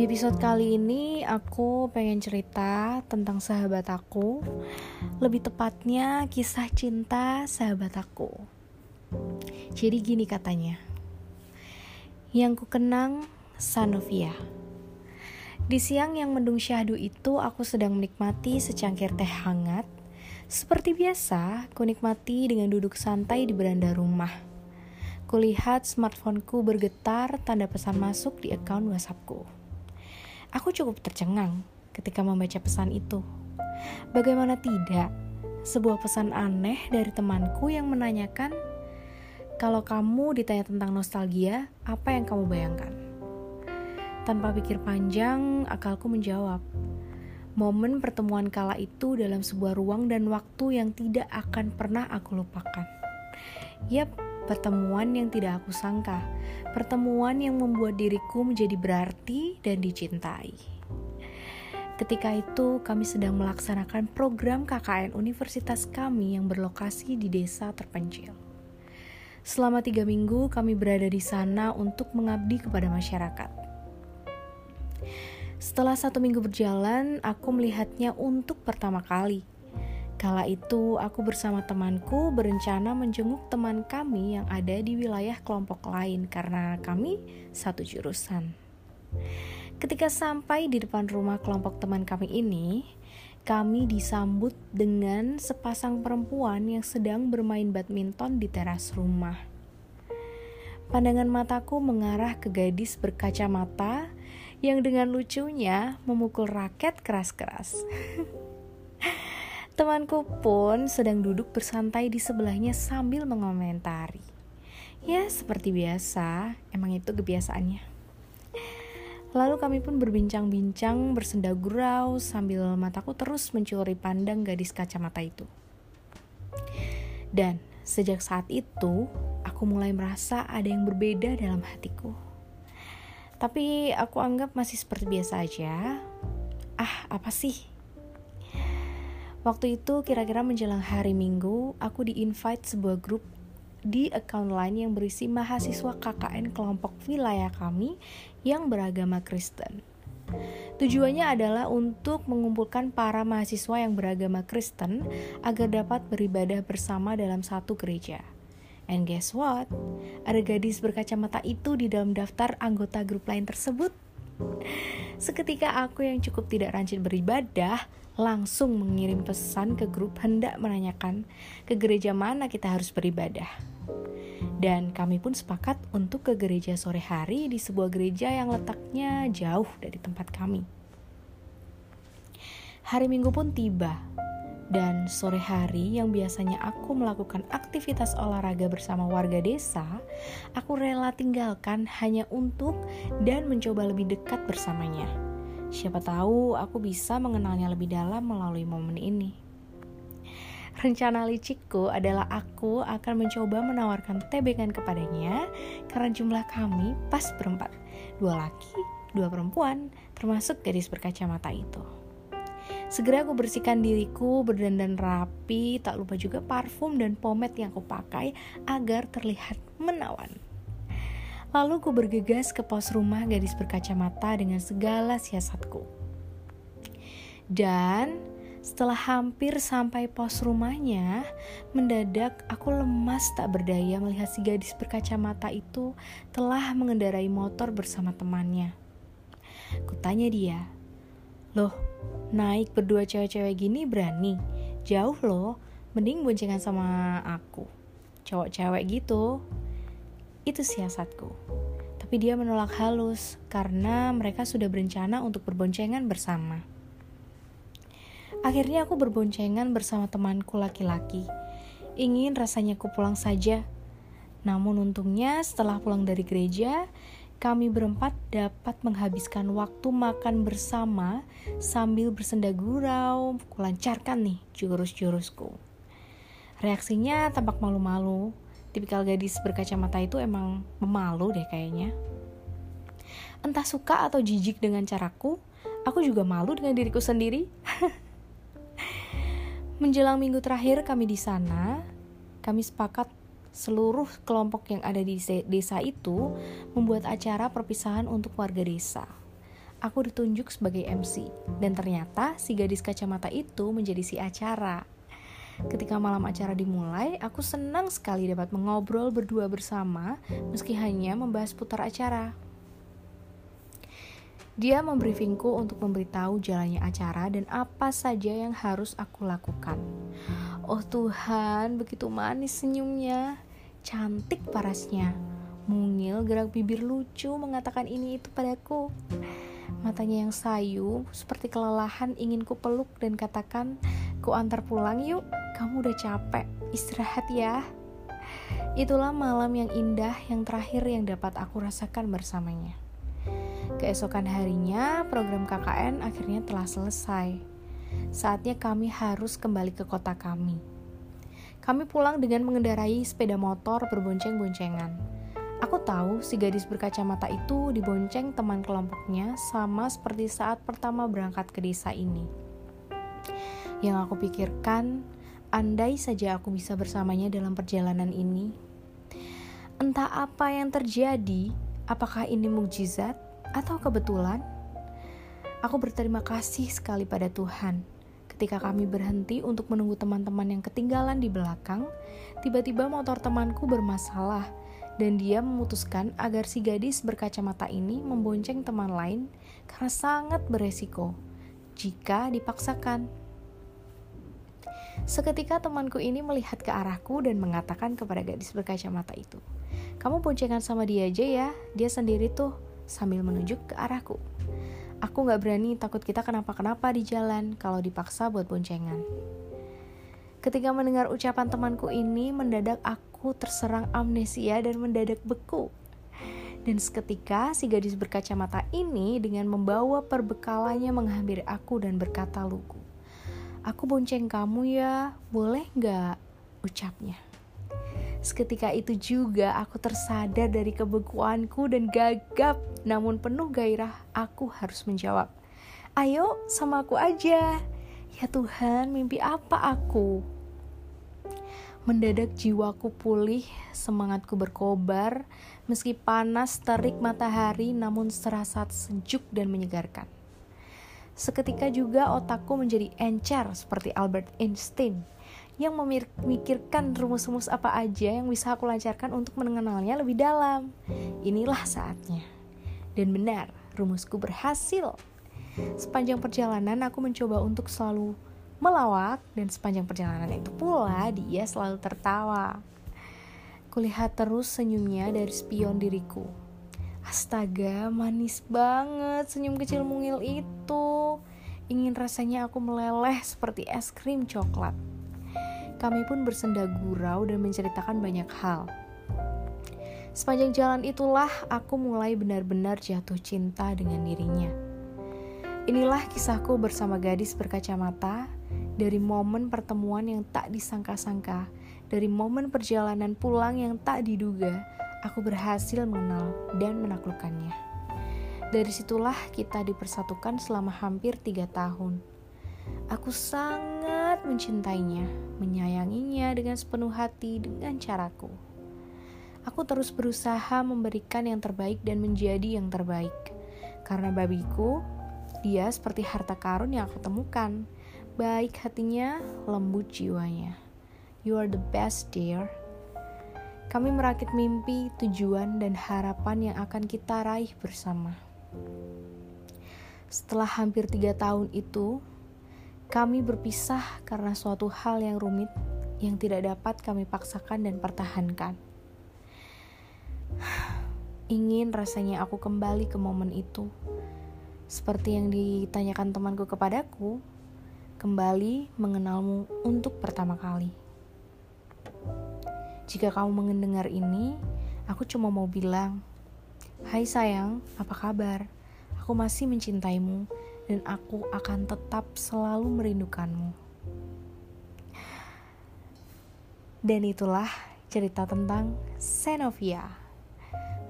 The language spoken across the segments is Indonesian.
Di episode kali ini aku pengen cerita tentang sahabat aku. Lebih tepatnya kisah cinta sahabat aku. Jadi gini katanya. Yang ku kenang Sanovia. Di siang yang mendung syahdu itu aku sedang menikmati secangkir teh hangat. Seperti biasa, ku nikmati dengan duduk santai di beranda rumah. Kulihat smartphoneku bergetar tanda pesan masuk di akun WhatsAppku. Aku cukup tercengang ketika membaca pesan itu. Bagaimana tidak, sebuah pesan aneh dari temanku yang menanyakan, "Kalau kamu ditanya tentang nostalgia, apa yang kamu bayangkan?" Tanpa pikir panjang, akalku menjawab, "Momen pertemuan kala itu dalam sebuah ruang dan waktu yang tidak akan pernah aku lupakan." Yap, pertemuan yang tidak aku sangka, pertemuan yang membuat diriku menjadi berarti dan dicintai. Ketika itu, kami sedang melaksanakan program KKN universitas kami yang berlokasi di desa terpencil. Selama tiga minggu, kami berada di sana untuk mengabdi kepada masyarakat. Setelah satu minggu berjalan, aku melihatnya untuk pertama kali Kala itu, aku bersama temanku berencana menjenguk teman kami yang ada di wilayah kelompok lain karena kami satu jurusan. Ketika sampai di depan rumah kelompok teman kami ini, kami disambut dengan sepasang perempuan yang sedang bermain badminton di teras rumah. Pandangan mataku mengarah ke gadis berkacamata yang dengan lucunya memukul raket keras-keras. Temanku pun sedang duduk bersantai di sebelahnya sambil mengomentari. Ya, seperti biasa, emang itu kebiasaannya. Lalu kami pun berbincang-bincang bersenda gurau sambil mataku terus mencuri pandang gadis kacamata itu. Dan sejak saat itu, aku mulai merasa ada yang berbeda dalam hatiku. Tapi aku anggap masih seperti biasa aja. Ah, apa sih? Waktu itu kira-kira menjelang hari Minggu, aku di-invite sebuah grup di account lain yang berisi mahasiswa KKN kelompok wilayah kami yang beragama Kristen. Tujuannya adalah untuk mengumpulkan para mahasiswa yang beragama Kristen agar dapat beribadah bersama dalam satu gereja. And guess what? Ada gadis berkacamata itu di dalam daftar anggota grup lain tersebut. Seketika aku yang cukup tidak rajin beribadah langsung mengirim pesan ke grup hendak menanyakan ke gereja mana kita harus beribadah. Dan kami pun sepakat untuk ke gereja sore hari di sebuah gereja yang letaknya jauh dari tempat kami. Hari Minggu pun tiba, dan sore hari yang biasanya aku melakukan aktivitas olahraga bersama warga desa, aku rela tinggalkan hanya untuk dan mencoba lebih dekat bersamanya. Siapa tahu aku bisa mengenalnya lebih dalam melalui momen ini. Rencana licikku adalah aku akan mencoba menawarkan tebengan kepadanya karena jumlah kami pas berempat. Dua laki, dua perempuan, termasuk gadis berkacamata itu. Segera aku bersihkan diriku, berdandan rapi, tak lupa juga parfum dan pomade yang aku pakai agar terlihat menawan. Lalu ku bergegas ke pos rumah gadis berkacamata dengan segala siasatku. Dan setelah hampir sampai pos rumahnya, mendadak aku lemas tak berdaya melihat si gadis berkacamata itu telah mengendarai motor bersama temannya. Kutanya dia, Loh, naik berdua cewek-cewek gini berani? Jauh loh, mending boncengan sama aku. Cowok cewek gitu. Itu siasatku. Tapi dia menolak halus karena mereka sudah berencana untuk berboncengan bersama. Akhirnya aku berboncengan bersama temanku laki-laki. Ingin rasanya ku pulang saja. Namun untungnya setelah pulang dari gereja, kami berempat dapat menghabiskan waktu makan bersama sambil bersenda gurau, kulancarkan nih jurus-jurusku. Reaksinya tampak malu-malu, tipikal gadis berkacamata itu emang memalu deh kayaknya. Entah suka atau jijik dengan caraku, aku juga malu dengan diriku sendiri. Menjelang minggu terakhir kami di sana, kami sepakat seluruh kelompok yang ada di desa itu membuat acara perpisahan untuk warga desa. aku ditunjuk sebagai MC. Dan ternyata si gadis kacamata itu menjadi si acara. Ketika malam acara dimulai, aku senang sekali dapat mengobrol berdua bersama meski hanya membahas putar acara. Dia membriefingku untuk memberitahu jalannya acara dan apa saja yang harus aku lakukan. Oh Tuhan, begitu manis senyumnya, cantik parasnya, mungil gerak bibir lucu mengatakan ini itu padaku. Matanya yang sayu, seperti kelelahan ingin ku peluk dan katakan, ku antar pulang yuk, kamu udah capek, istirahat ya. Itulah malam yang indah yang terakhir yang dapat aku rasakan bersamanya. Keesokan harinya, program KKN akhirnya telah selesai. Saatnya kami harus kembali ke kota kami. Kami pulang dengan mengendarai sepeda motor berbonceng-boncengan. Aku tahu si gadis berkacamata itu dibonceng teman kelompoknya sama seperti saat pertama berangkat ke desa ini. Yang aku pikirkan, andai saja aku bisa bersamanya dalam perjalanan ini. Entah apa yang terjadi, apakah ini mukjizat atau kebetulan? Aku berterima kasih sekali pada Tuhan. Ketika kami berhenti untuk menunggu teman-teman yang ketinggalan di belakang, tiba-tiba motor temanku bermasalah dan dia memutuskan agar si gadis berkacamata ini membonceng teman lain karena sangat beresiko jika dipaksakan. Seketika temanku ini melihat ke arahku dan mengatakan kepada gadis berkacamata itu, "Kamu boncengan sama dia aja ya, dia sendiri tuh," sambil menunjuk ke arahku. Aku gak berani takut kita kenapa-kenapa di jalan kalau dipaksa buat boncengan. Ketika mendengar ucapan temanku ini, mendadak aku terserang amnesia dan mendadak beku. Dan seketika si gadis berkacamata ini dengan membawa perbekalannya menghampiri aku dan berkata lugu. Aku bonceng kamu ya, boleh nggak? Ucapnya. Seketika itu juga aku tersadar dari kebekuanku dan gagap, namun penuh gairah aku harus menjawab. Ayo sama aku aja. Ya Tuhan, mimpi apa aku? Mendadak jiwaku pulih, semangatku berkobar, meski panas terik matahari namun serasa sejuk dan menyegarkan. Seketika juga otakku menjadi encer seperti Albert Einstein yang memikirkan rumus-rumus apa aja yang bisa aku lancarkan untuk mengenalnya lebih dalam. Inilah saatnya. Dan benar, rumusku berhasil. Sepanjang perjalanan aku mencoba untuk selalu melawak dan sepanjang perjalanan itu pula dia selalu tertawa. Kulihat terus senyumnya dari spion diriku. Astaga, manis banget senyum kecil mungil itu. Ingin rasanya aku meleleh seperti es krim coklat. Kami pun bersenda gurau dan menceritakan banyak hal. Sepanjang jalan itulah aku mulai benar-benar jatuh cinta dengan dirinya. Inilah kisahku bersama gadis berkacamata dari momen pertemuan yang tak disangka-sangka, dari momen perjalanan pulang yang tak diduga, aku berhasil mengenal dan menaklukkannya. Dari situlah kita dipersatukan selama hampir tiga tahun. Aku sangat mencintainya, menyayanginya dengan sepenuh hati dengan caraku. Aku terus berusaha memberikan yang terbaik dan menjadi yang terbaik. Karena babiku, dia seperti harta karun yang aku temukan baik hatinya, lembut jiwanya. You are the best, dear. Kami merakit mimpi, tujuan, dan harapan yang akan kita raih bersama. Setelah hampir tiga tahun itu, kami berpisah karena suatu hal yang rumit yang tidak dapat kami paksakan dan pertahankan. Ingin rasanya aku kembali ke momen itu. Seperti yang ditanyakan temanku kepadaku, kembali mengenalmu untuk pertama kali. Jika kamu mendengar ini, aku cuma mau bilang, "Hai sayang, apa kabar? Aku masih mencintaimu dan aku akan tetap selalu merindukanmu." Dan itulah cerita tentang Senovia.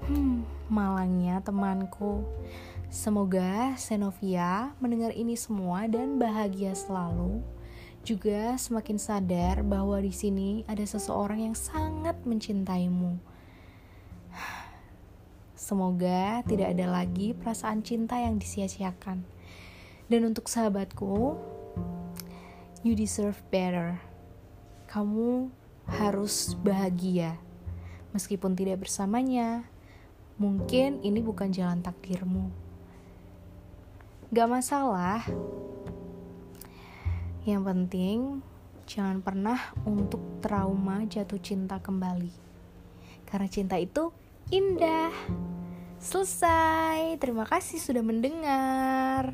Hmm, malangnya temanku. Semoga Senovia mendengar ini semua dan bahagia selalu. Juga semakin sadar bahwa di sini ada seseorang yang sangat mencintaimu. Semoga tidak ada lagi perasaan cinta yang disia-siakan. Dan untuk sahabatku, you deserve better. Kamu harus bahagia. Meskipun tidak bersamanya, mungkin ini bukan jalan takdirmu. Gak masalah. Yang penting, jangan pernah untuk trauma jatuh cinta kembali. Karena cinta itu indah. Selesai. Terima kasih sudah mendengar.